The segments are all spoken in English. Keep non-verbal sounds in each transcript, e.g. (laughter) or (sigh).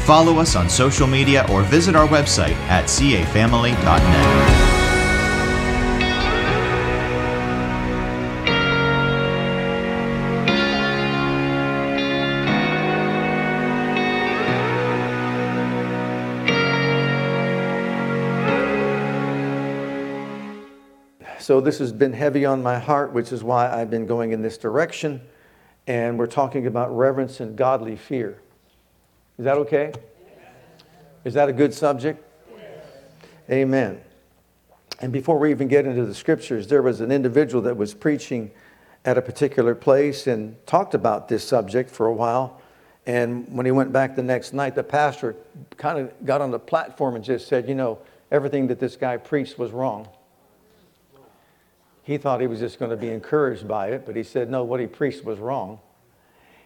follow us on social media or visit our website at cafamily.net. So, this has been heavy on my heart, which is why I've been going in this direction. And we're talking about reverence and godly fear. Is that okay? Is that a good subject? Amen. And before we even get into the scriptures, there was an individual that was preaching at a particular place and talked about this subject for a while. And when he went back the next night, the pastor kind of got on the platform and just said, You know, everything that this guy preached was wrong. He thought he was just going to be encouraged by it, but he said, no, what he preached was wrong.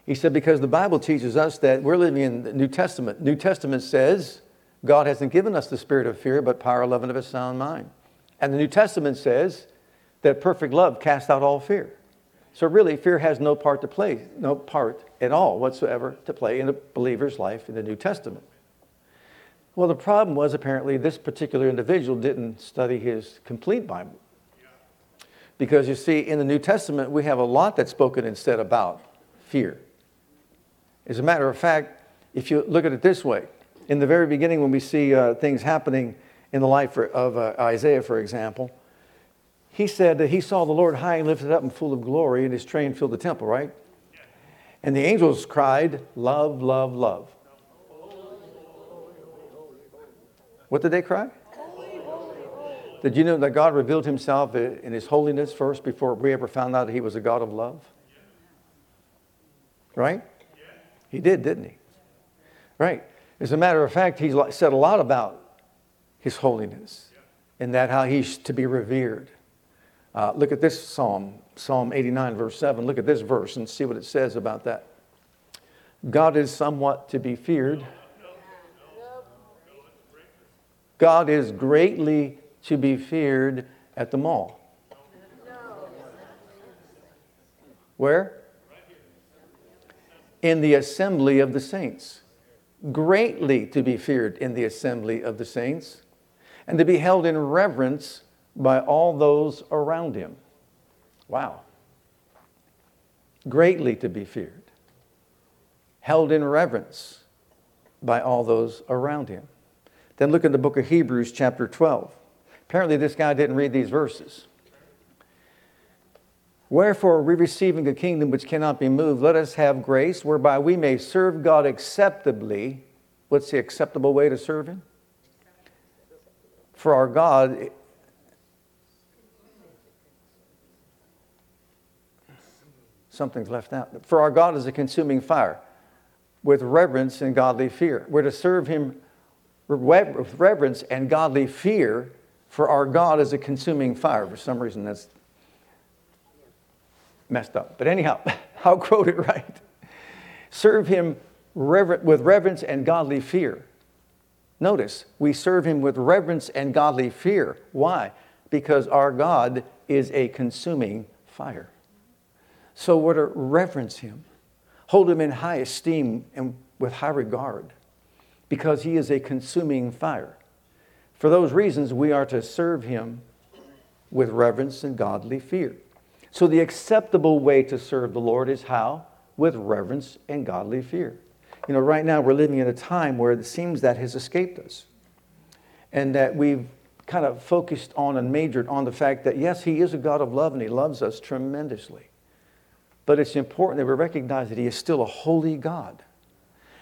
He said, because the Bible teaches us that we're living in the New Testament. New Testament says God hasn't given us the spirit of fear, but power, love, and of a sound mind. And the New Testament says that perfect love casts out all fear. So really, fear has no part to play, no part at all whatsoever to play in a believer's life in the New Testament. Well, the problem was apparently this particular individual didn't study his complete Bible. Because you see, in the New Testament, we have a lot that's spoken instead about fear. As a matter of fact, if you look at it this way, in the very beginning, when we see uh, things happening in the life of uh, Isaiah, for example, he said that he saw the Lord high and lifted up and full of glory, and his train filled the temple, right? And the angels cried, Love, love, love. What did they cry? Did you know that God revealed himself in his holiness first before we ever found out that he was a God of love? Right? He did, didn't he? Right. As a matter of fact, he said a lot about his holiness and that how he's to be revered. Uh, look at this psalm, Psalm 89, verse 7. Look at this verse and see what it says about that. God is somewhat to be feared. God is greatly to be feared at the mall. Where? In the assembly of the saints. Greatly to be feared in the assembly of the saints, and to be held in reverence by all those around him. Wow. Greatly to be feared, held in reverence by all those around him. Then look at the book of Hebrews, chapter 12. Apparently, this guy didn't read these verses. Wherefore, we receiving a kingdom which cannot be moved, let us have grace whereby we may serve God acceptably. What's the acceptable way to serve Him? For our God, something's left out. For our God is a consuming fire with reverence and godly fear. We're to serve Him with reverence and godly fear for our God is a consuming fire. For some reason, that's messed up. But anyhow, (laughs) I'll quote it right. Serve him rever- with reverence and godly fear. Notice, we serve him with reverence and godly fear. Why? Because our God is a consuming fire. So we're to reverence him, hold him in high esteem and with high regard, because he is a consuming fire. For those reasons, we are to serve him with reverence and godly fear. So, the acceptable way to serve the Lord is how? With reverence and godly fear. You know, right now we're living in a time where it seems that has escaped us. And that we've kind of focused on and majored on the fact that, yes, He is a God of love and He loves us tremendously. But it's important that we recognize that He is still a holy God.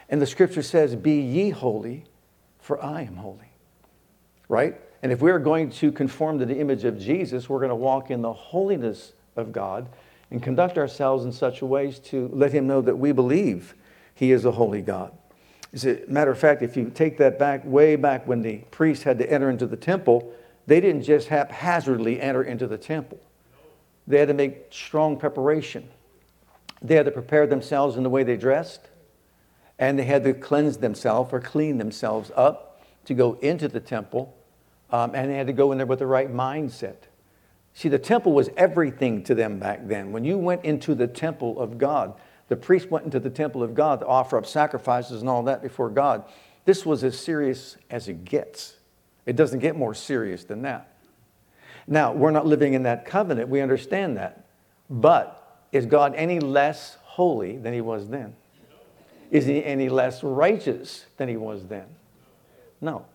And the scripture says, Be ye holy, for I am holy right? And if we're going to conform to the image of Jesus, we're going to walk in the holiness of God and conduct ourselves in such a ways to let him know that we believe he is a holy God. As a matter of fact, if you take that back way back when the priests had to enter into the temple, they didn't just haphazardly enter into the temple. They had to make strong preparation. They had to prepare themselves in the way they dressed, and they had to cleanse themselves or clean themselves up to go into the temple, um, and they had to go in there with the right mindset. See, the temple was everything to them back then. When you went into the temple of God, the priest went into the temple of God to offer up sacrifices and all that before God. This was as serious as it gets. It doesn't get more serious than that. Now, we're not living in that covenant. We understand that. But is God any less holy than he was then? Is he any less righteous than he was then? No.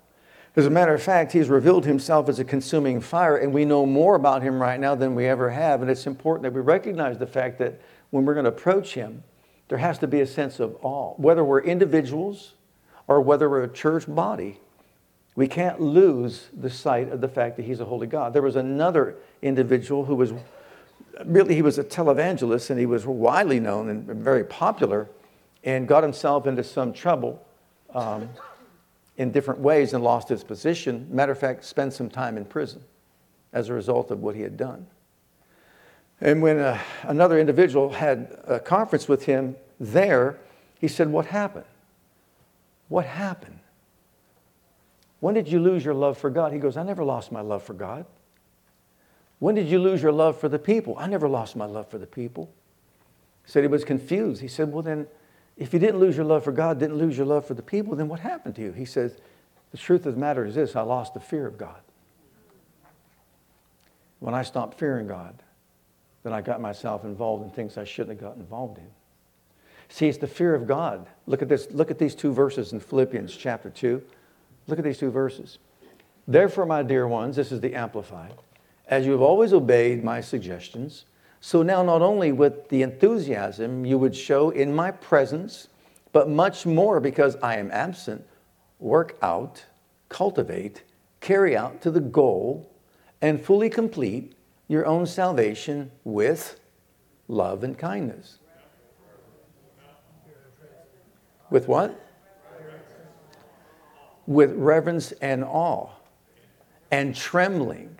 As a matter of fact, he's revealed himself as a consuming fire, and we know more about him right now than we ever have. And it's important that we recognize the fact that when we're going to approach him, there has to be a sense of awe. Whether we're individuals or whether we're a church body, we can't lose the sight of the fact that he's a holy God. There was another individual who was really, he was a televangelist and he was widely known and very popular and got himself into some trouble um, in different ways and lost his position. Matter of fact, spent some time in prison as a result of what he had done. And when uh, another individual had a conference with him there, he said, What happened? What happened? When did you lose your love for God? He goes, I never lost my love for God. When did you lose your love for the people? I never lost my love for the people. He said he was confused. He said, Well, then, if you didn't lose your love for God, didn't lose your love for the people, then what happened to you? He says, The truth of the matter is this I lost the fear of God. When I stopped fearing God, then I got myself involved in things I shouldn't have got involved in. See, it's the fear of God. Look at this. Look at these two verses in Philippians chapter 2. Look at these two verses. Therefore, my dear ones, this is the Amplified, as you have always obeyed my suggestions, so now not only with the enthusiasm you would show in my presence, but much more because I am absent, work out, cultivate, carry out to the goal, and fully complete your own salvation with love and kindness. With what? with reverence and awe and trembling,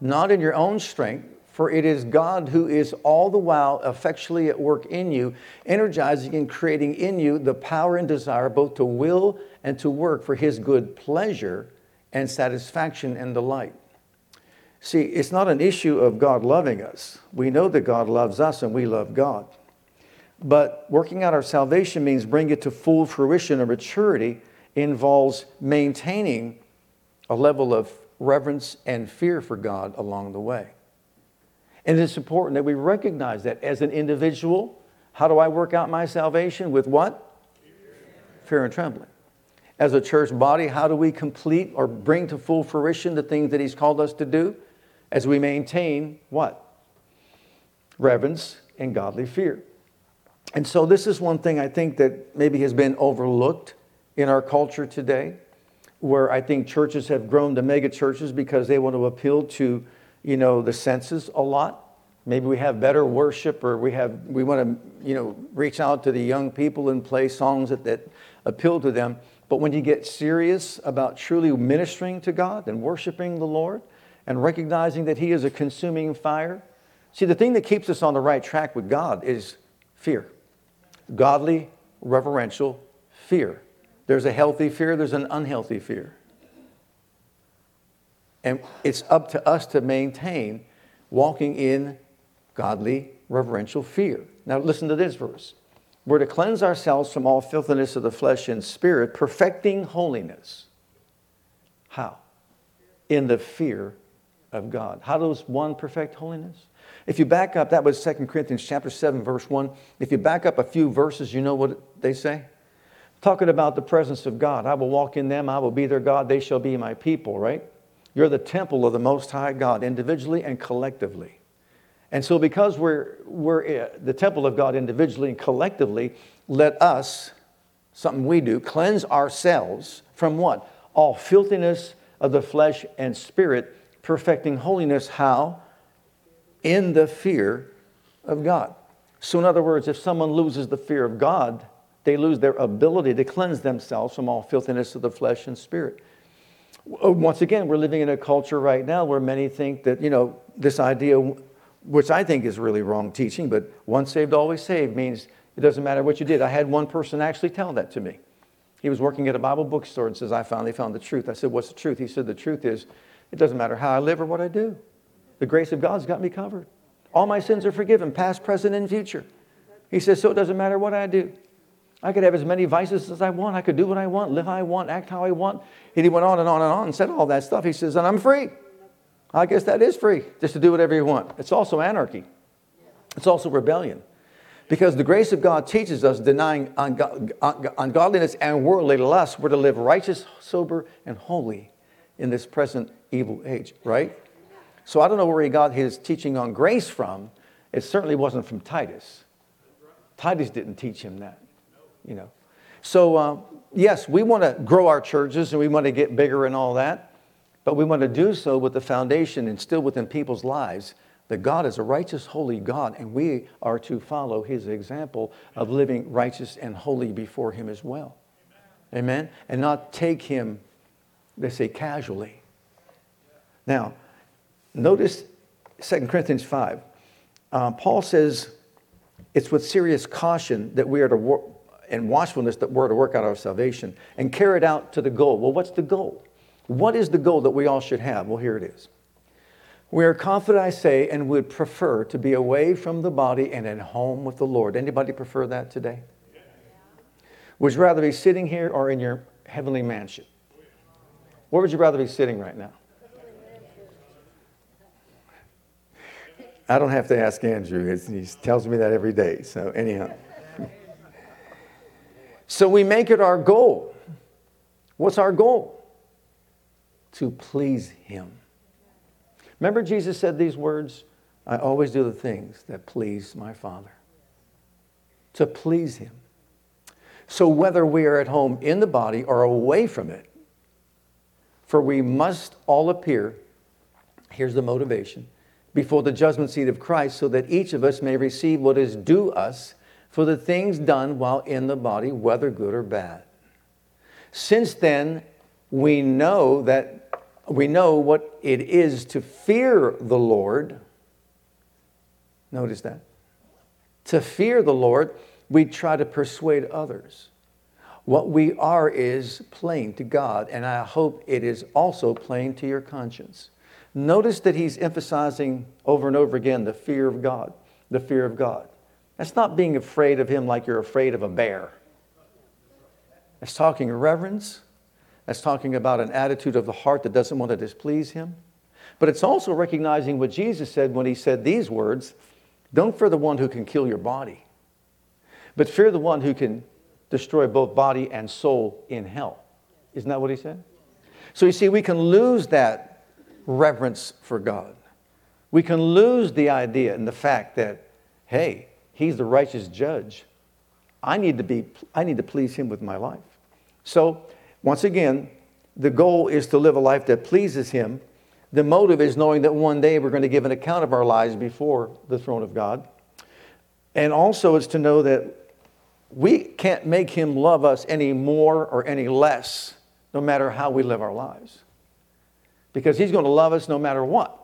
not in your own strength, for it is God who is all the while effectually at work in you, energizing and creating in you the power and desire both to will and to work for his good pleasure and satisfaction and delight. See, it's not an issue of God loving us. We know that God loves us and we love God. But working out our salvation means bring it to full fruition or maturity involves maintaining a level of reverence and fear for God along the way. And it's important that we recognize that as an individual. How do I work out my salvation? With what? Fear and trembling. As a church body, how do we complete or bring to full fruition the things that He's called us to do? As we maintain what? Reverence and godly fear. And so, this is one thing I think that maybe has been overlooked in our culture today, where I think churches have grown to mega churches because they want to appeal to, you know, the senses a lot. Maybe we have better worship, or we have we want to, you know, reach out to the young people and play songs that, that appeal to them. But when you get serious about truly ministering to God and worshiping the Lord and recognizing that He is a consuming fire, see, the thing that keeps us on the right track with God is fear. Godly, reverential fear. There's a healthy fear, there's an unhealthy fear. And it's up to us to maintain walking in godly, reverential fear. Now, listen to this verse. We're to cleanse ourselves from all filthiness of the flesh and spirit, perfecting holiness. How? In the fear of God. How does one perfect holiness? If you back up, that was 2 Corinthians chapter 7, verse 1. If you back up a few verses, you know what they say? talking about the presence of God. I will walk in them, I will be their God, they shall be my people, right? You're the temple of the Most High God, individually and collectively. And so, because we're, we're uh, the temple of God individually and collectively, let us, something we do, cleanse ourselves from what? All filthiness of the flesh and spirit, perfecting holiness. How? In the fear of God. So, in other words, if someone loses the fear of God, they lose their ability to cleanse themselves from all filthiness of the flesh and spirit. Uh, once again, we're living in a culture right now where many think that, you know, this idea, which I think is really wrong teaching, but once saved, always saved means it doesn't matter what you did. I had one person actually tell that to me. He was working at a Bible bookstore and says, I finally found the truth. I said, What's the truth? He said, The truth is, it doesn't matter how I live or what I do. The grace of God's got me covered. All my sins are forgiven, past, present, and future. He says, So it doesn't matter what I do. I could have as many vices as I want. I could do what I want, live how I want, act how I want. And he went on and on and on and said all that stuff. He says, And I'm free. I guess that is free, just to do whatever you want. It's also anarchy, it's also rebellion. Because the grace of God teaches us denying ungodliness and worldly lust, we're to live righteous, sober, and holy in this present evil age, right? So I don't know where he got his teaching on grace from. It certainly wasn't from Titus. Titus didn't teach him that, you know. So, uh, yes, we want to grow our churches and we want to get bigger and all that, but we want to do so with the foundation instilled within people's lives that God is a righteous, holy God, and we are to follow his example of living righteous and holy before him as well. Amen? Amen? And not take him, they say, casually. Now, notice 2 Corinthians 5. Uh, Paul says it's with serious caution that we are to and watchfulness that we're to work out our salvation and carry it out to the goal. Well, what's the goal? What is the goal that we all should have? Well, here it is. We are confident, I say, and would prefer to be away from the body and at home with the Lord. Anybody prefer that today? Would you rather be sitting here or in your heavenly mansion? Where would you rather be sitting right now? I don't have to ask Andrew. It's, he tells me that every day. So, anyhow. So, we make it our goal. What's our goal? To please Him. Remember, Jesus said these words I always do the things that please my Father. To please Him. So, whether we are at home in the body or away from it, for we must all appear, here's the motivation, before the judgment seat of Christ, so that each of us may receive what is due us for the things done while in the body, whether good or bad. Since then, we know that we know what it is to fear the Lord. Notice that. To fear the Lord, we try to persuade others. What we are is plain to God, and I hope it is also plain to your conscience. Notice that he's emphasizing over and over again the fear of God, the fear of God. That's not being afraid of him like you're afraid of a bear. That's talking reverence, that's talking about an attitude of the heart that doesn't want to displease him. But it's also recognizing what Jesus said when he said these words Don't fear the one who can kill your body, but fear the one who can destroy both body and soul in hell. Isn't that what he said? So you see, we can lose that reverence for God. We can lose the idea and the fact that, hey, he's the righteous judge. I need to be I need to please him with my life. So once again, the goal is to live a life that pleases Him. The motive is knowing that one day we're going to give an account of our lives before the throne of God. And also, it's to know that we can't make Him love us any more or any less, no matter how we live our lives. Because He's going to love us no matter what.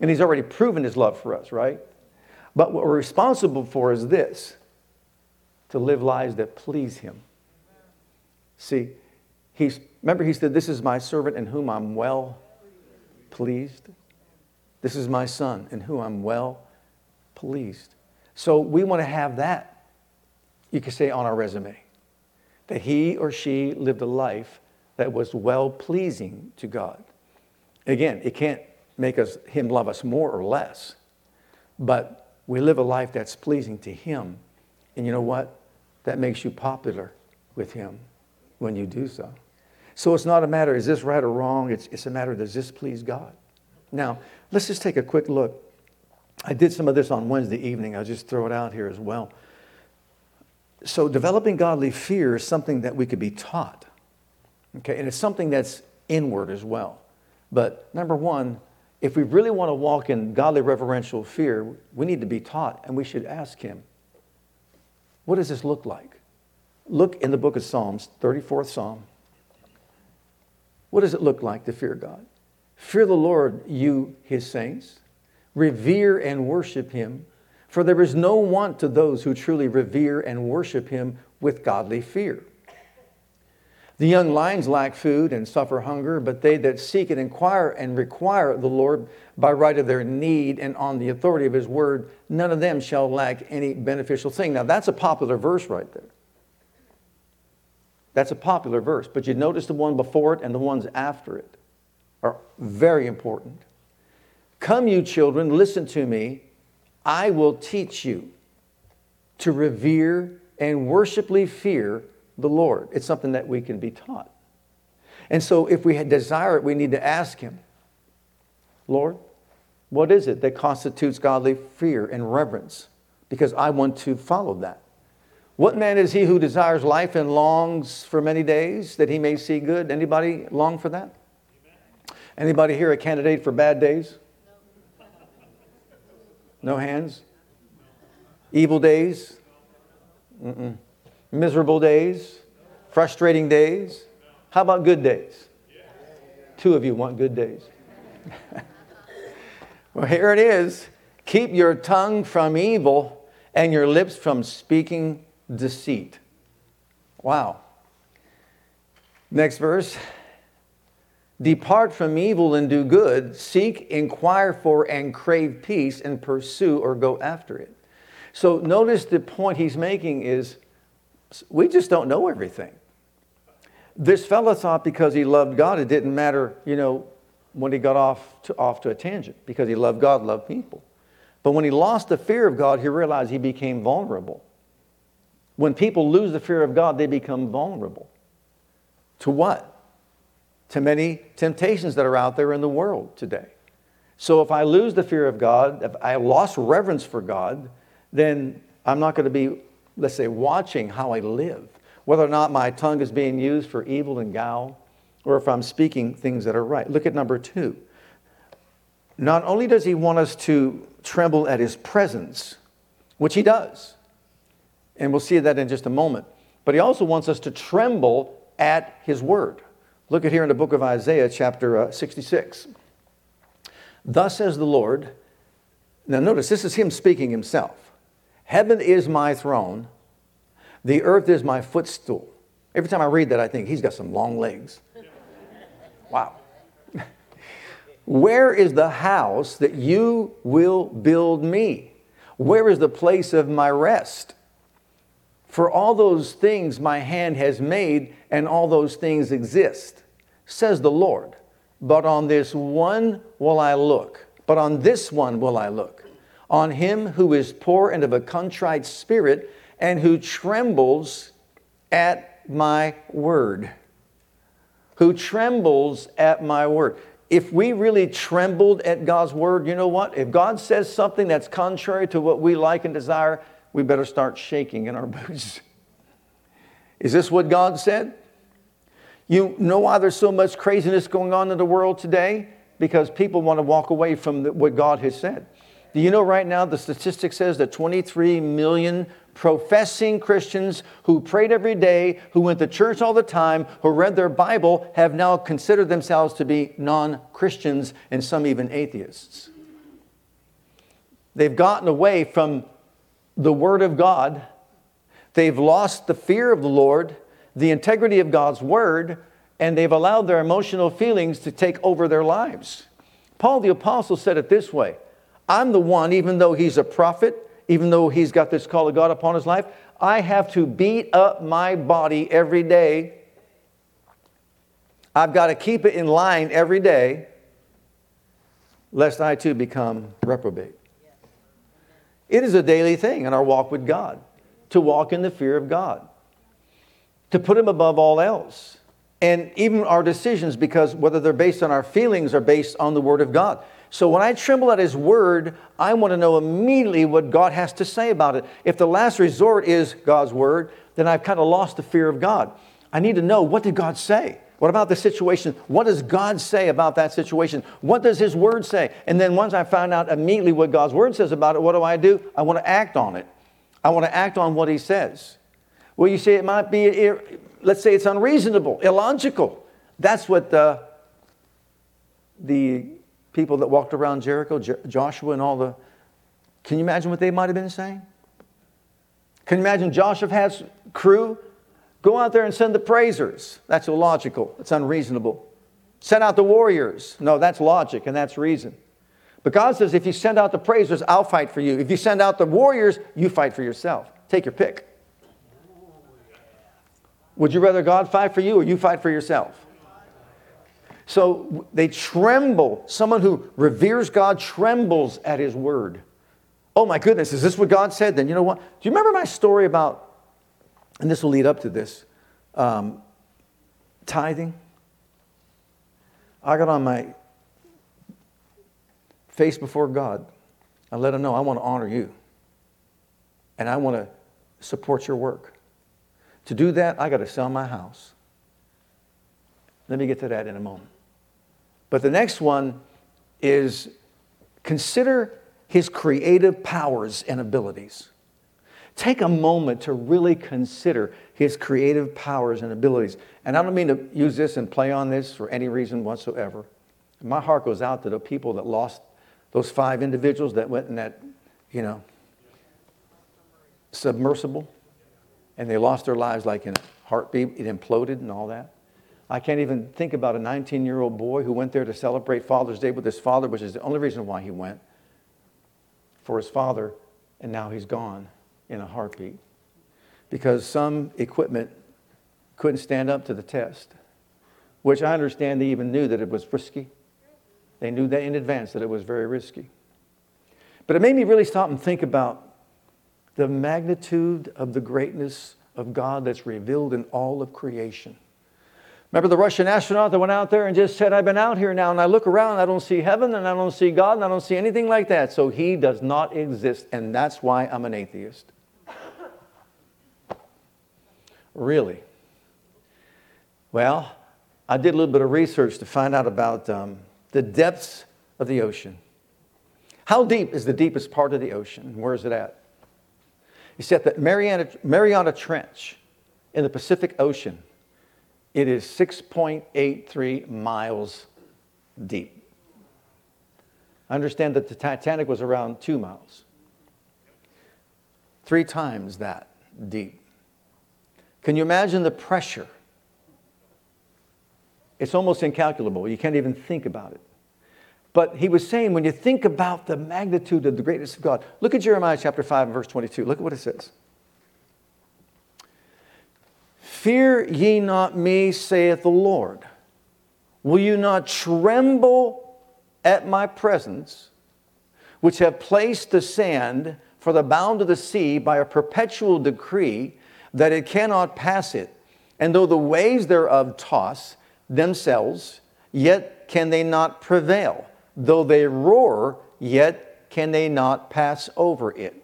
And He's already proven His love for us, right? But what we're responsible for is this to live lives that please Him. See, He's, remember, he said, This is my servant in whom I'm well pleased. This is my son in whom I'm well pleased. So we want to have that, you could say, on our resume. That he or she lived a life that was well pleasing to God. Again, it can't make us him love us more or less, but we live a life that's pleasing to him. And you know what? That makes you popular with him when you do so. So it's not a matter, is this right or wrong? It's, it's a matter, does this please God? Now, let's just take a quick look. I did some of this on Wednesday evening. I'll just throw it out here as well. So, developing godly fear is something that we could be taught. Okay, and it's something that's inward as well. But number one, if we really want to walk in godly reverential fear, we need to be taught and we should ask Him, what does this look like? Look in the book of Psalms, 34th Psalm. What does it look like to fear God? Fear the Lord, you, his saints. Revere and worship him, for there is no want to those who truly revere and worship him with godly fear. The young lions lack food and suffer hunger, but they that seek and inquire and require the Lord by right of their need and on the authority of his word, none of them shall lack any beneficial thing. Now, that's a popular verse right there. That's a popular verse, but you notice the one before it and the ones after it are very important. Come, you children, listen to me. I will teach you to revere and worshiply fear the Lord. It's something that we can be taught. And so, if we desire it, we need to ask Him, Lord, what is it that constitutes godly fear and reverence? Because I want to follow that. What man is he who desires life and longs for many days that he may see good? Anybody long for that? Anybody here a candidate for bad days? No hands? Evil days? Mm-mm. Miserable days? Frustrating days? How about good days? Two of you want good days. (laughs) well, here it is. Keep your tongue from evil and your lips from speaking deceit. Wow. Next verse. Depart from evil and do good. Seek, inquire for, and crave peace, and pursue or go after it. So notice the point he's making is we just don't know everything. This fellow thought because he loved God, it didn't matter, you know, when he got off to, off to a tangent, because he loved God, loved people. But when he lost the fear of God, he realized he became vulnerable. When people lose the fear of God, they become vulnerable. To what? To many temptations that are out there in the world today. So if I lose the fear of God, if I lost reverence for God, then I'm not going to be, let's say, watching how I live. Whether or not my tongue is being used for evil and guile, or if I'm speaking things that are right. Look at number two. Not only does he want us to tremble at his presence, which he does, and we'll see that in just a moment. But he also wants us to tremble at his word. Look at here in the book of Isaiah, chapter uh, 66. Thus says the Lord. Now, notice this is him speaking himself. Heaven is my throne, the earth is my footstool. Every time I read that, I think he's got some long legs. Wow. (laughs) Where is the house that you will build me? Where is the place of my rest? For all those things my hand has made, and all those things exist, says the Lord. But on this one will I look. But on this one will I look. On him who is poor and of a contrite spirit, and who trembles at my word. Who trembles at my word. If we really trembled at God's word, you know what? If God says something that's contrary to what we like and desire, we better start shaking in our (laughs) boots. Is this what God said? You know why there's so much craziness going on in the world today? Because people want to walk away from the, what God has said. Do you know right now the statistic says that 23 million professing Christians who prayed every day, who went to church all the time, who read their Bible, have now considered themselves to be non Christians and some even atheists? They've gotten away from the Word of God. They've lost the fear of the Lord, the integrity of God's Word, and they've allowed their emotional feelings to take over their lives. Paul the Apostle said it this way I'm the one, even though he's a prophet, even though he's got this call of God upon his life, I have to beat up my body every day. I've got to keep it in line every day, lest I too become reprobate. It is a daily thing in our walk with God to walk in the fear of God, to put Him above all else. And even our decisions, because whether they're based on our feelings or based on the Word of God. So when I tremble at His Word, I want to know immediately what God has to say about it. If the last resort is God's Word, then I've kind of lost the fear of God. I need to know what did God say? What about the situation? What does God say about that situation? What does His Word say? And then once I find out immediately what God's Word says about it, what do I do? I want to act on it. I want to act on what He says. Well, you say it might be, let's say it's unreasonable, illogical. That's what the, the people that walked around Jericho, Joshua and all the, can you imagine what they might have been saying? Can you imagine Joshua's crew? Go out there and send the praisers. That's illogical. It's unreasonable. Send out the warriors. No, that's logic and that's reason. But God says, if you send out the praisers, I'll fight for you. If you send out the warriors, you fight for yourself. Take your pick. Would you rather God fight for you or you fight for yourself? So they tremble. Someone who reveres God trembles at his word. Oh my goodness, is this what God said? Then you know what? Do you remember my story about, and this will lead up to this, um, tithing? I got on my face before God. I let him know I want to honor you. And I want to support your work. To do that, I got to sell my house. Let me get to that in a moment. But the next one is consider his creative powers and abilities. Take a moment to really consider his creative powers and abilities. And I don't mean to use this and play on this for any reason whatsoever. My heart goes out to the people that lost those five individuals that went in that, you know, submersible and they lost their lives like in a heartbeat, it imploded and all that. I can't even think about a 19 year old boy who went there to celebrate Father's Day with his father, which is the only reason why he went for his father, and now he's gone in a heartbeat because some equipment couldn't stand up to the test, which I understand they even knew that it was risky. They knew that in advance that it was very risky. But it made me really stop and think about the magnitude of the greatness of God that's revealed in all of creation. Remember the Russian astronaut that went out there and just said, I've been out here now and I look around and I don't see heaven and I don't see God and I don't see anything like that. So he does not exist, and that's why I'm an atheist. really? Well, I did a little bit of research to find out about um, the depths of the ocean. How deep is the deepest part of the ocean? Where is it at? It's at the Mariana, Mariana Trench in the Pacific Ocean. It is 6.83 miles deep. I understand that the Titanic was around two miles. Three times that deep. Can you imagine the pressure? It's almost incalculable. You can't even think about it. But he was saying, when you think about the magnitude of the greatness of God, look at Jeremiah chapter 5 and verse 22. Look at what it says. Fear ye not me, saith the Lord. Will you not tremble at my presence, which have placed the sand for the bound of the sea by a perpetual decree, that it cannot pass it? And though the waves thereof toss themselves, yet can they not prevail. Though they roar, yet can they not pass over it.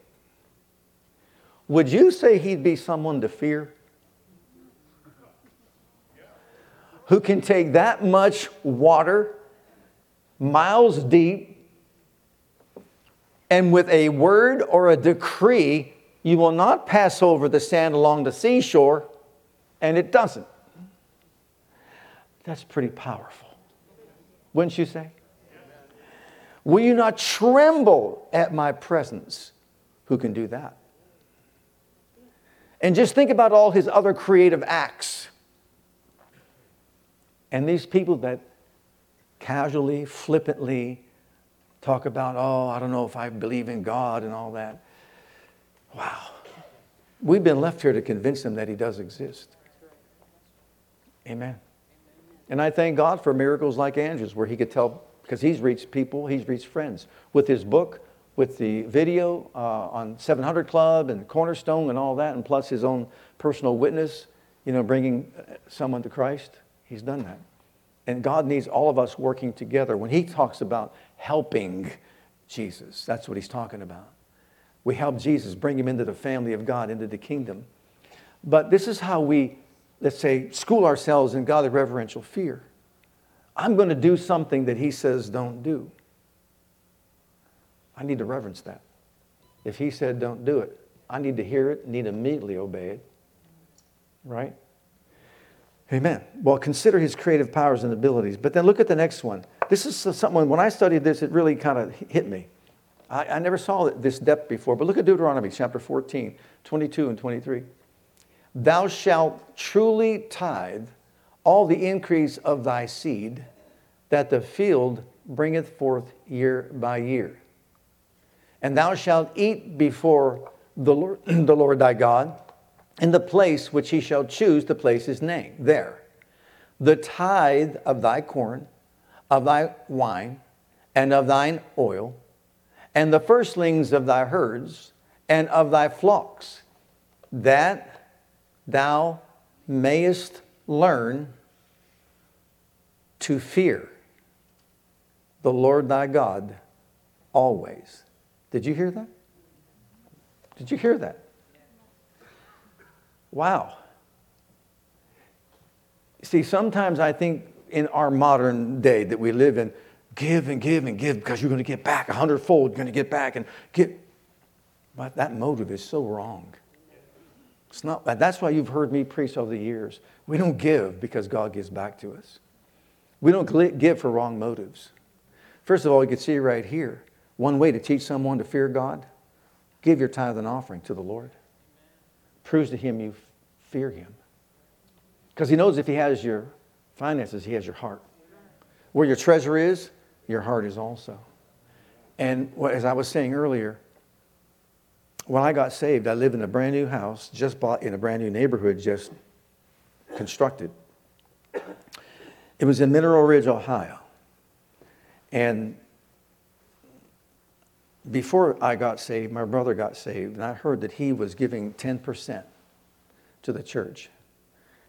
Would you say he'd be someone to fear? Who can take that much water, miles deep, and with a word or a decree, you will not pass over the sand along the seashore, and it doesn't. That's pretty powerful. Wouldn't you say? Will you not tremble at my presence? Who can do that? And just think about all his other creative acts. And these people that casually, flippantly talk about, oh, I don't know if I believe in God and all that. Wow. We've been left here to convince them that He does exist. Amen. And I thank God for miracles like Andrew's, where he could tell, because he's reached people, he's reached friends with his book, with the video uh, on 700 Club and Cornerstone and all that, and plus his own personal witness, you know, bringing someone to Christ. He's done that. And God needs all of us working together. When He talks about helping Jesus, that's what He's talking about. We help Jesus, bring Him into the family of God, into the kingdom. But this is how we, let's say, school ourselves in godly reverential fear. I'm going to do something that He says don't do. I need to reverence that. If He said don't do it, I need to hear it, need to immediately obey it. Right? Amen. Well, consider his creative powers and abilities. But then look at the next one. This is something, when I studied this, it really kind of hit me. I, I never saw this depth before, but look at Deuteronomy chapter 14, 22 and 23. Thou shalt truly tithe all the increase of thy seed that the field bringeth forth year by year. And thou shalt eat before the Lord, (clears throat) the Lord thy God in the place which he shall choose to place his name, there. The tithe of thy corn, of thy wine, and of thine oil, and the firstlings of thy herds, and of thy flocks, that thou mayest learn to fear the Lord thy God always. Did you hear that? Did you hear that? Wow. See, sometimes I think in our modern day that we live in, give and give and give because you're going to get back a hundredfold, you're going to get back and get. But that motive is so wrong. It's not, that's why you've heard me preach over the years. We don't give because God gives back to us. We don't give for wrong motives. First of all, you can see right here one way to teach someone to fear God give your tithe and offering to the Lord proves to him you fear him. Because he knows if he has your finances, he has your heart. Where your treasure is, your heart is also. And as I was saying earlier, when I got saved, I lived in a brand new house, just bought in a brand new neighborhood, just constructed. It was in Mineral Ridge, Ohio. And before I got saved, my brother got saved, and I heard that he was giving 10% to the church.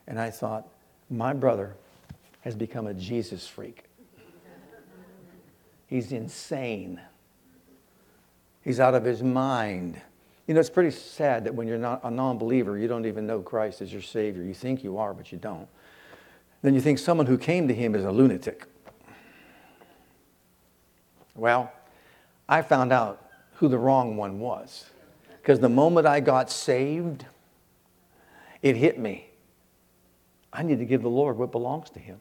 And I thought, my brother has become a Jesus freak. He's insane. He's out of his mind. You know, it's pretty sad that when you're not a non believer, you don't even know Christ as your Savior. You think you are, but you don't. Then you think someone who came to him is a lunatic. Well, I found out who the wrong one was. Because the moment I got saved, it hit me. I need to give the Lord what belongs to Him.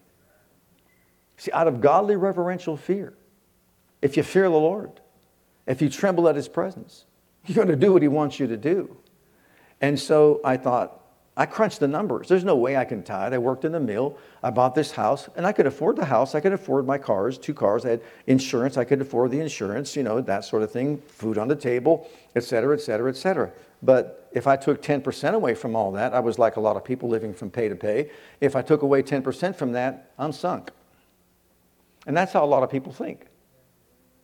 See, out of godly reverential fear, if you fear the Lord, if you tremble at His presence, you're going to do what He wants you to do. And so I thought, I crunched the numbers. There's no way I can tithe. I worked in the mill. I bought this house, and I could afford the house. I could afford my cars, two cars. I had insurance. I could afford the insurance, you know, that sort of thing, food on the table, et cetera, et cetera, et cetera. But if I took 10% away from all that, I was like a lot of people living from pay to pay. If I took away 10% from that, I'm sunk. And that's how a lot of people think.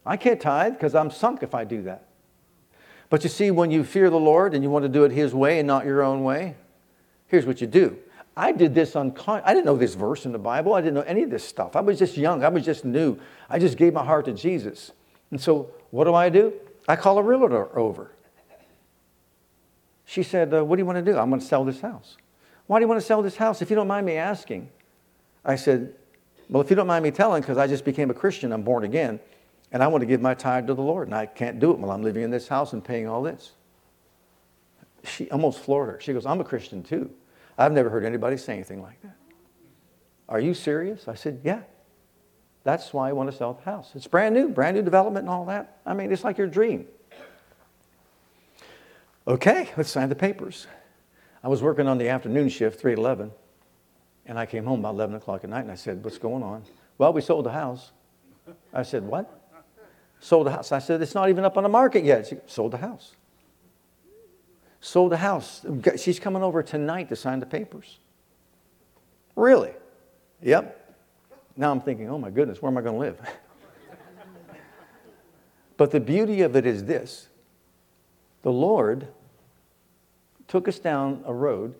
I can't tithe because I'm sunk if I do that. But you see, when you fear the Lord and you want to do it His way and not your own way, Here's what you do. I did this uncon- I didn't know this verse in the Bible. I didn't know any of this stuff. I was just young. I was just new. I just gave my heart to Jesus. And so what do I do? I call a realtor over. She said, uh, What do you want to do? I'm going to sell this house. Why do you want to sell this house? If you don't mind me asking. I said, Well, if you don't mind me telling, because I just became a Christian, I'm born again, and I want to give my tithe to the Lord, and I can't do it while I'm living in this house and paying all this she almost floored her. She goes, I'm a Christian too. I've never heard anybody say anything like that. Are you serious? I said, Yeah. That's why I want to sell the house. It's brand new, brand new development and all that. I mean, it's like your dream. Okay, let's sign the papers. I was working on the afternoon shift, 311, and I came home about 11 o'clock at night and I said, What's going on? Well, we sold the house. I said, What? Sold the house. I said, It's not even up on the market yet. She sold the house sold a house. She's coming over tonight to sign the papers. Really? Yep. Now I'm thinking, oh my goodness, where am I going to live? (laughs) but the beauty of it is this the Lord took us down a road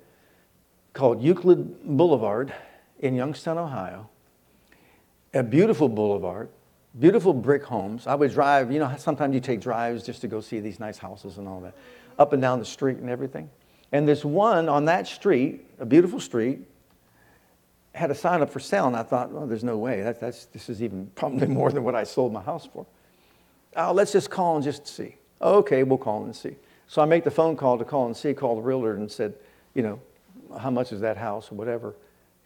called Euclid Boulevard in Youngstown, Ohio, a beautiful boulevard, beautiful brick homes. I would drive, you know, sometimes you take drives just to go see these nice houses and all that up and down the street and everything. And this one on that street, a beautiful street, had a sign up for sale, and I thought, well, there's no way. That, that's, this is even (laughs) probably more than what I sold my house for. Oh, let's just call and just see. okay, we'll call and see. So I make the phone call to call and see, called the realtor and said, you know, how much is that house or whatever.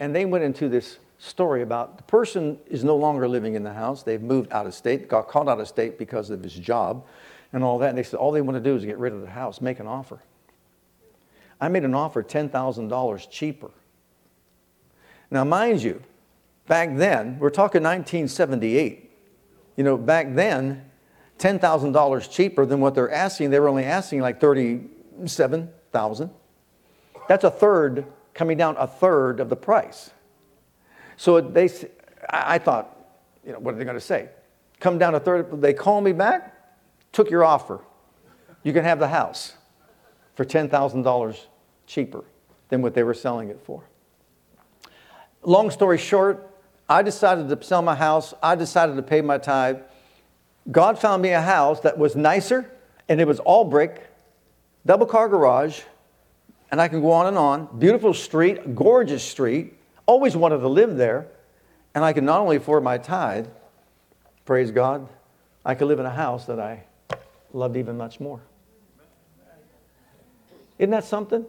And they went into this story about the person is no longer living in the house. They've moved out of state, got called out of state because of his job and all that. And they said, all they want to do is get rid of the house, make an offer. I made an offer $10,000 cheaper. Now, mind you, back then, we're talking 1978. You know, back then, $10,000 cheaper than what they're asking. They were only asking like 37,000. That's a third, coming down a third of the price. So they, I thought, you know, what are they going to say? Come down a third. They call me back, took your offer. You can have the house for $10,000 cheaper than what they were selling it for. Long story short, I decided to sell my house. I decided to pay my tithe. God found me a house that was nicer and it was all brick, double car garage, and I can go on and on. Beautiful street, gorgeous street. Always wanted to live there. And I could not only afford my tithe, praise God, I could live in a house that I loved even much more. Isn't that something?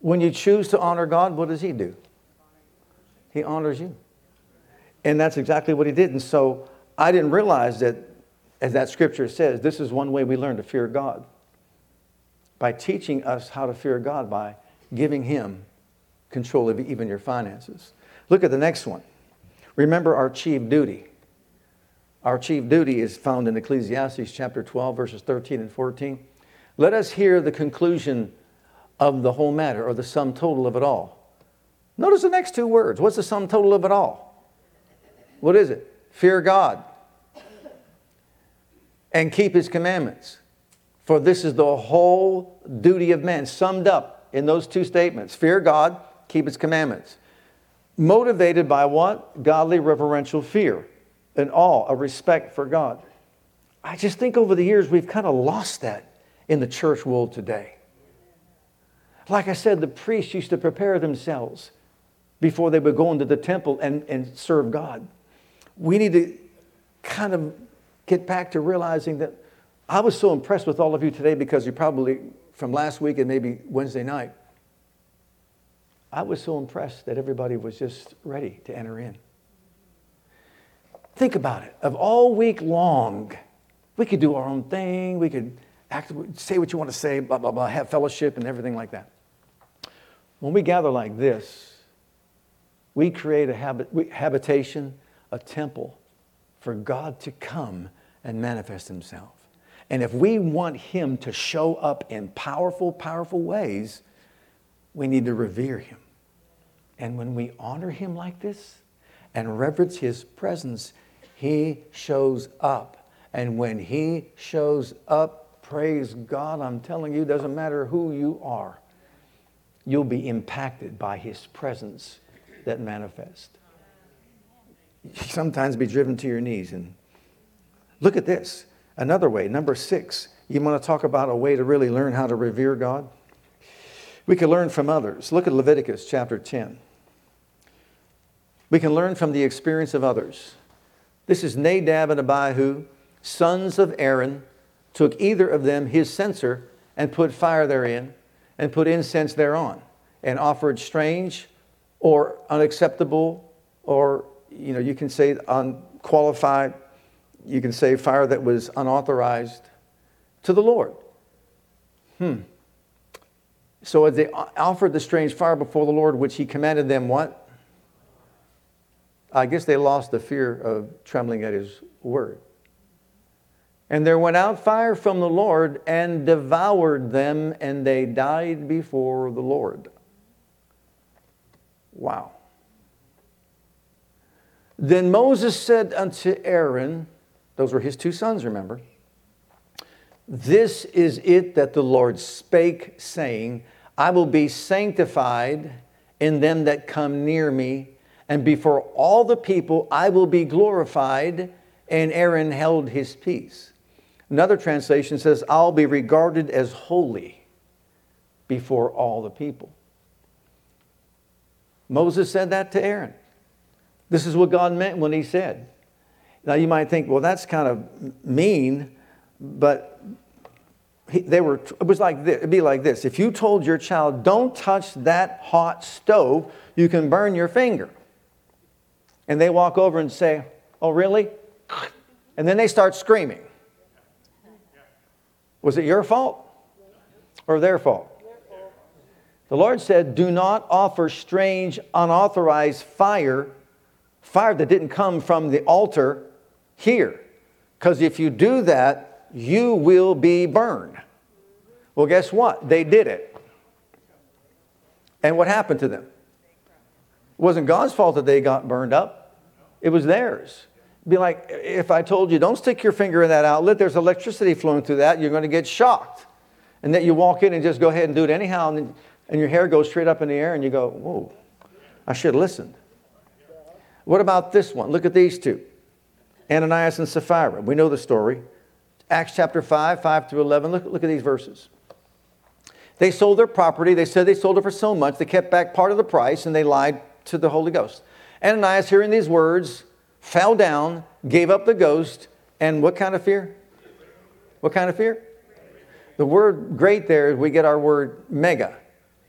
When you choose to honor God, what does He do? He honors you. And that's exactly what He did. And so I didn't realize that, as that scripture says, this is one way we learn to fear God by teaching us how to fear God by giving Him control of even your finances. Look at the next one. Remember our chief duty. Our chief duty is found in Ecclesiastes chapter 12, verses 13 and 14. Let us hear the conclusion of the whole matter, or the sum total of it all. Notice the next two words. What's the sum total of it all? What is it? Fear God and keep his commandments. For this is the whole duty of man, summed up in those two statements fear God, keep his commandments. Motivated by what? Godly reverential fear and awe, a respect for God. I just think over the years we've kind of lost that in the church world today. Like I said, the priests used to prepare themselves before they would go into the temple and, and serve God. We need to kind of get back to realizing that I was so impressed with all of you today because you probably, from last week and maybe Wednesday night, I was so impressed that everybody was just ready to enter in. Think about it. Of all week long, we could do our own thing. We could act, say what you want to say, blah, blah, blah, have fellowship and everything like that. When we gather like this, we create a habit, habitation, a temple for God to come and manifest Himself. And if we want Him to show up in powerful, powerful ways, we need to revere Him. And when we honor Him like this and reverence His presence, He shows up. And when He shows up, praise God, I'm telling you, doesn't matter who you are, you'll be impacted by His presence that manifests. Sometimes be driven to your knees. And look at this. Another way, number six, you want to talk about a way to really learn how to revere God? We can learn from others. Look at Leviticus chapter 10. We can learn from the experience of others. This is Nadab and Abihu, sons of Aaron, took either of them his censer and put fire therein and put incense thereon and offered strange or unacceptable or you know you can say unqualified you can say fire that was unauthorized to the Lord. Hmm. So as they offered the strange fire before the Lord, which he commanded them what? I guess they lost the fear of trembling at his word. And there went out fire from the Lord and devoured them, and they died before the Lord. Wow. Then Moses said unto Aaron, those were his two sons, remember. This is it that the Lord spake, saying, I will be sanctified in them that come near me, and before all the people I will be glorified. And Aaron held his peace. Another translation says, I'll be regarded as holy before all the people. Moses said that to Aaron. This is what God meant when he said, now you might think, well, that's kind of mean, but he, they were, it was like this, it'd be like this. If you told your child, don't touch that hot stove, you can burn your finger. And they walk over and say, oh, really? And then they start screaming. Was it your fault or their fault? The Lord said, Do not offer strange, unauthorized fire, fire that didn't come from the altar here. Because if you do that, you will be burned. Well, guess what? They did it. And what happened to them? It wasn't God's fault that they got burned up, it was theirs. Be like if I told you, don't stick your finger in that outlet, there's electricity flowing through that, you're going to get shocked. And that you walk in and just go ahead and do it anyhow, and, and your hair goes straight up in the air, and you go, whoa, I should have listened. What about this one? Look at these two Ananias and Sapphira. We know the story. Acts chapter 5, 5 through 11. Look, look at these verses. They sold their property. They said they sold it for so much. They kept back part of the price and they lied to the Holy Ghost. Ananias, hearing these words, fell down, gave up the ghost, and what kind of fear? What kind of fear? The word great there, we get our word mega.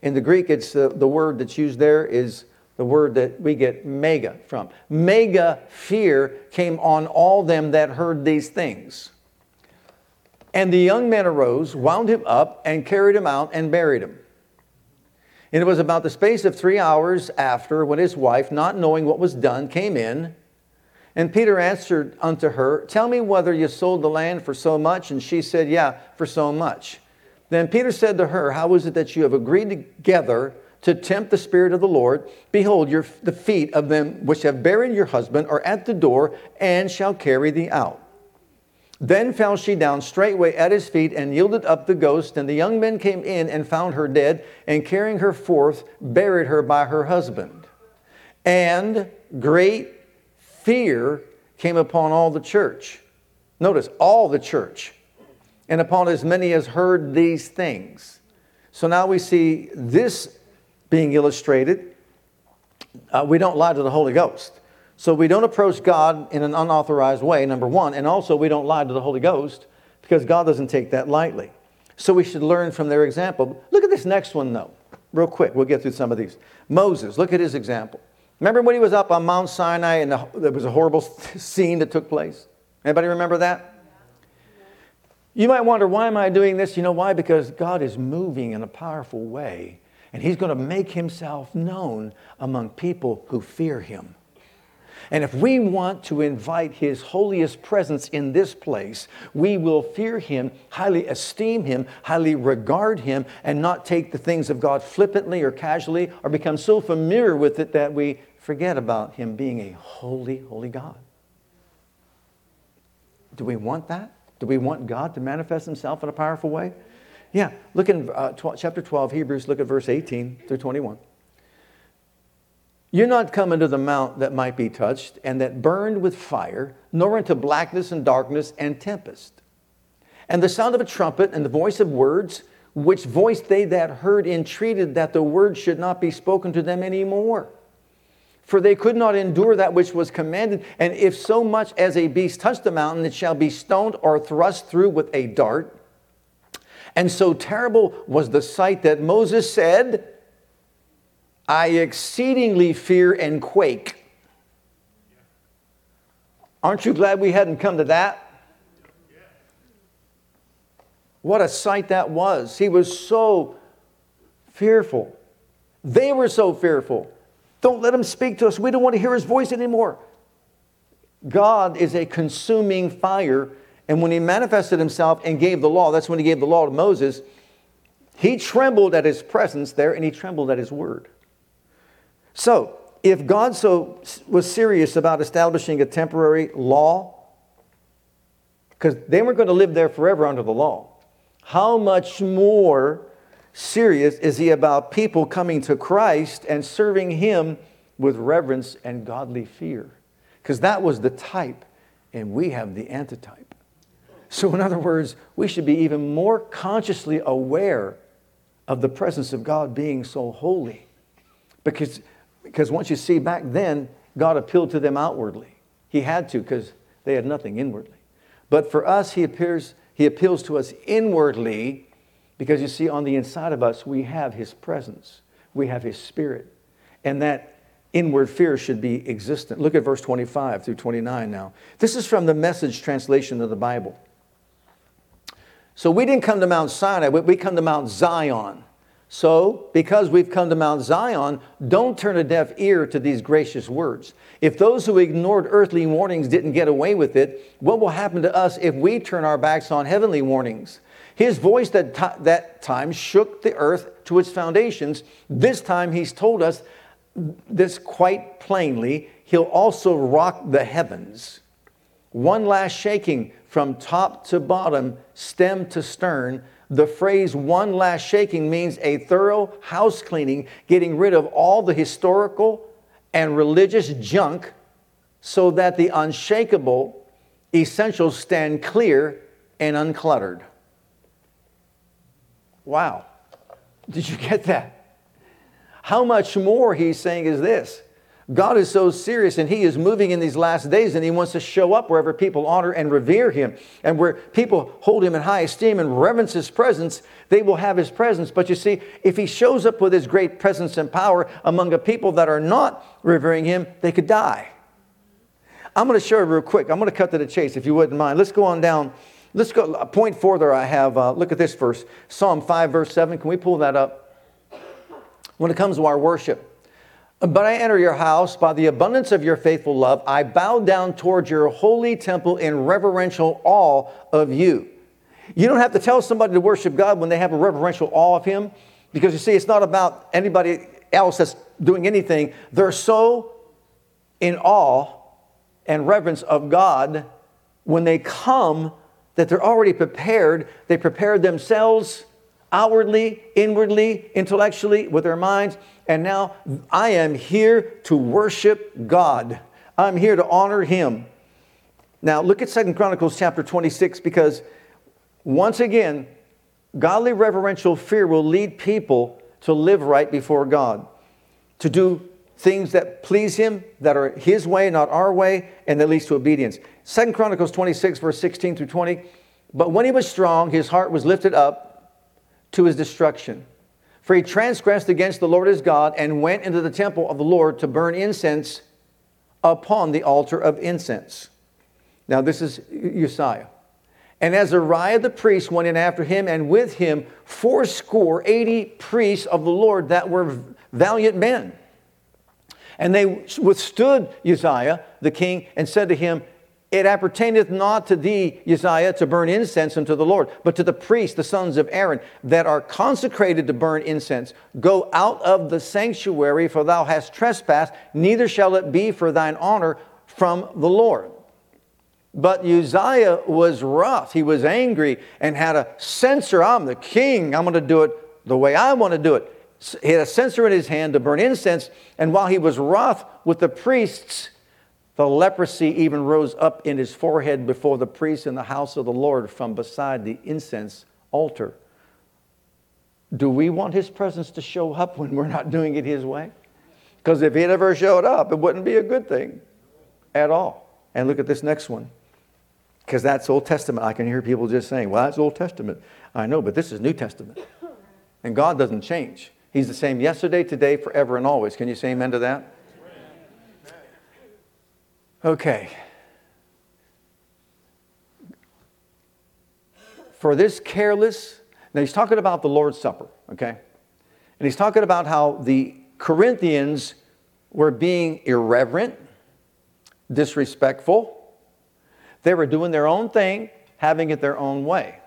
In the Greek, it's the, the word that's used there is the word that we get mega from. Mega fear came on all them that heard these things. And the young man arose, wound him up, and carried him out and buried him. And it was about the space of three hours after when his wife, not knowing what was done, came in and Peter answered unto her, Tell me whether you sold the land for so much. And she said, Yeah, for so much. Then Peter said to her, How is it that you have agreed together to tempt the Spirit of the Lord? Behold, your, the feet of them which have buried your husband are at the door and shall carry thee out. Then fell she down straightway at his feet and yielded up the ghost. And the young men came in and found her dead, and carrying her forth, buried her by her husband. And great fear came upon all the church. Notice, all the church, and upon as many as heard these things. So now we see this being illustrated. Uh, we don't lie to the Holy Ghost. So we don't approach God in an unauthorized way, number one, and also we don't lie to the Holy Ghost because God doesn't take that lightly. So we should learn from their example. Look at this next one, though, real quick. We'll get through some of these. Moses, look at his example. Remember when he was up on Mount Sinai and the, there was a horrible (laughs) scene that took place? Anybody remember that? You might wonder, why am I doing this? You know why? Because God is moving in a powerful way, and He's going to make Himself known among people who fear Him. And if we want to invite His holiest presence in this place, we will fear Him, highly esteem Him, highly regard Him, and not take the things of God flippantly or casually or become so familiar with it that we forget about Him being a holy, holy God. Do we want that? Do we want God to manifest Himself in a powerful way? Yeah, look in uh, chapter 12, Hebrews, look at verse 18 through 21. You're not come into the mount that might be touched and that burned with fire, nor into blackness and darkness and tempest. And the sound of a trumpet and the voice of words, which voice they that heard entreated that the word should not be spoken to them any more for they could not endure that which was commanded. And if so much as a beast touch the mountain, it shall be stoned or thrust through with a dart. And so terrible was the sight that Moses said, I exceedingly fear and quake. Aren't you glad we hadn't come to that? What a sight that was. He was so fearful. They were so fearful. Don't let him speak to us. We don't want to hear his voice anymore. God is a consuming fire. And when he manifested himself and gave the law, that's when he gave the law to Moses, he trembled at his presence there and he trembled at his word. So, if God so was serious about establishing a temporary law, because they weren't going to live there forever under the law, how much more serious is he about people coming to Christ and serving him with reverence and godly fear? Because that was the type, and we have the antitype. So, in other words, we should be even more consciously aware of the presence of God being so holy. Because, because once you see back then, God appealed to them outwardly. He had to because they had nothing inwardly. But for us, He appears He appeals to us inwardly because you see, on the inside of us, we have His presence, we have His Spirit. And that inward fear should be existent. Look at verse 25 through 29 now. This is from the message translation of the Bible. So we didn't come to Mount Sinai, we come to Mount Zion. So, because we've come to Mount Zion, don't turn a deaf ear to these gracious words. If those who ignored earthly warnings didn't get away with it, what will happen to us if we turn our backs on heavenly warnings? His voice that, t- that time shook the earth to its foundations. This time he's told us this quite plainly. He'll also rock the heavens. One last shaking from top to bottom, stem to stern the phrase one last shaking means a thorough house cleaning, getting rid of all the historical and religious junk so that the unshakable essentials stand clear and uncluttered. Wow. Did you get that? How much more he's saying is this God is so serious and He is moving in these last days and He wants to show up wherever people honor and revere Him. And where people hold Him in high esteem and reverence His presence, they will have His presence. But you see, if He shows up with His great presence and power among a people that are not revering Him, they could die. I'm going to show you real quick. I'm going to cut to the chase if you wouldn't mind. Let's go on down. Let's go a point further. I have, uh, look at this verse Psalm 5, verse 7. Can we pull that up? When it comes to our worship, but I enter your house by the abundance of your faithful love. I bow down towards your holy temple in reverential awe of you. You don't have to tell somebody to worship God when they have a reverential awe of Him, because you see, it's not about anybody else that's doing anything. They're so in awe and reverence of God when they come that they're already prepared. They prepared themselves outwardly, inwardly, intellectually, with their minds. And now I am here to worship God. I'm here to honor Him. Now look at Second Chronicles chapter 26 because once again, godly reverential fear will lead people to live right before God, to do things that please Him, that are His way, not our way, and that leads to obedience. Second Chronicles 26, verse 16 through 20. But when he was strong, his heart was lifted up to his destruction. For he transgressed against the Lord his God and went into the temple of the Lord to burn incense upon the altar of incense. Now, this is Uzziah. And Azariah the priest went in after him, and with him fourscore, eighty priests of the Lord that were valiant men. And they withstood Uzziah the king and said to him, it appertaineth not to thee, Uzziah, to burn incense unto the Lord, but to the priests, the sons of Aaron, that are consecrated to burn incense. Go out of the sanctuary, for thou hast trespassed, neither shall it be for thine honor from the Lord. But Uzziah was rough. He was angry and had a censer. I'm the king. I'm going to do it the way I want to do it. He had a censer in his hand to burn incense. And while he was wroth with the priests, the leprosy even rose up in his forehead before the priest in the house of the Lord from beside the incense altar. Do we want his presence to show up when we're not doing it his way? Because if he ever showed up, it wouldn't be a good thing at all. And look at this next one. Because that's Old Testament. I can hear people just saying, well, that's Old Testament. I know, but this is New Testament. And God doesn't change. He's the same yesterday, today, forever, and always. Can you say amen to that? Okay. For this careless, now he's talking about the Lord's Supper, okay? And he's talking about how the Corinthians were being irreverent, disrespectful. They were doing their own thing, having it their own way.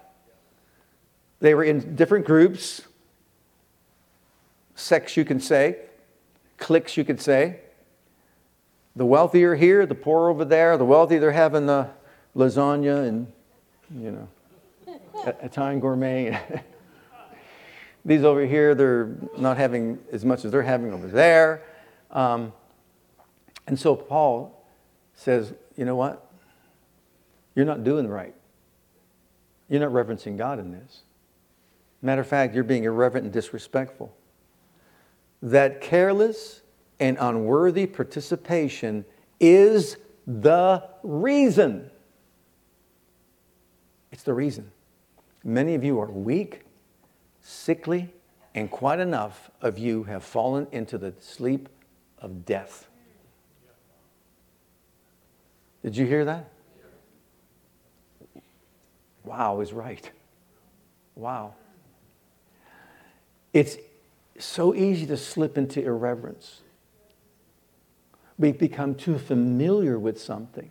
They were in different groups, sects, you can say, cliques, you could say. The wealthier here, the poor over there. The wealthy, they're having the lasagna and, you know, Italian gourmet. (laughs) These over here, they're not having as much as they're having over there. Um, and so Paul says, you know what? You're not doing right. You're not reverencing God in this. Matter of fact, you're being irreverent and disrespectful. That careless, and unworthy participation is the reason. It's the reason. Many of you are weak, sickly, and quite enough of you have fallen into the sleep of death. Did you hear that? Wow is right. Wow. It's so easy to slip into irreverence. We become too familiar with something.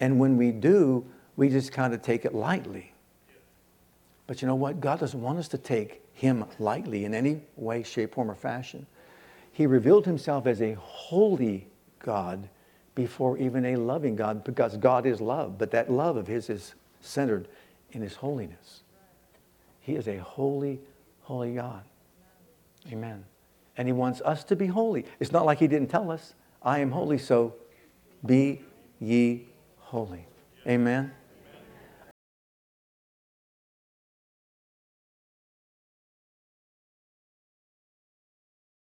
And when we do, we just kind of take it lightly. But you know what? God doesn't want us to take Him lightly in any way, shape, form, or fashion. He revealed Himself as a holy God before even a loving God because God is love. But that love of His is centered in His holiness. He is a holy, holy God. Amen. And He wants us to be holy. It's not like He didn't tell us, I am holy, so be ye holy. Amen.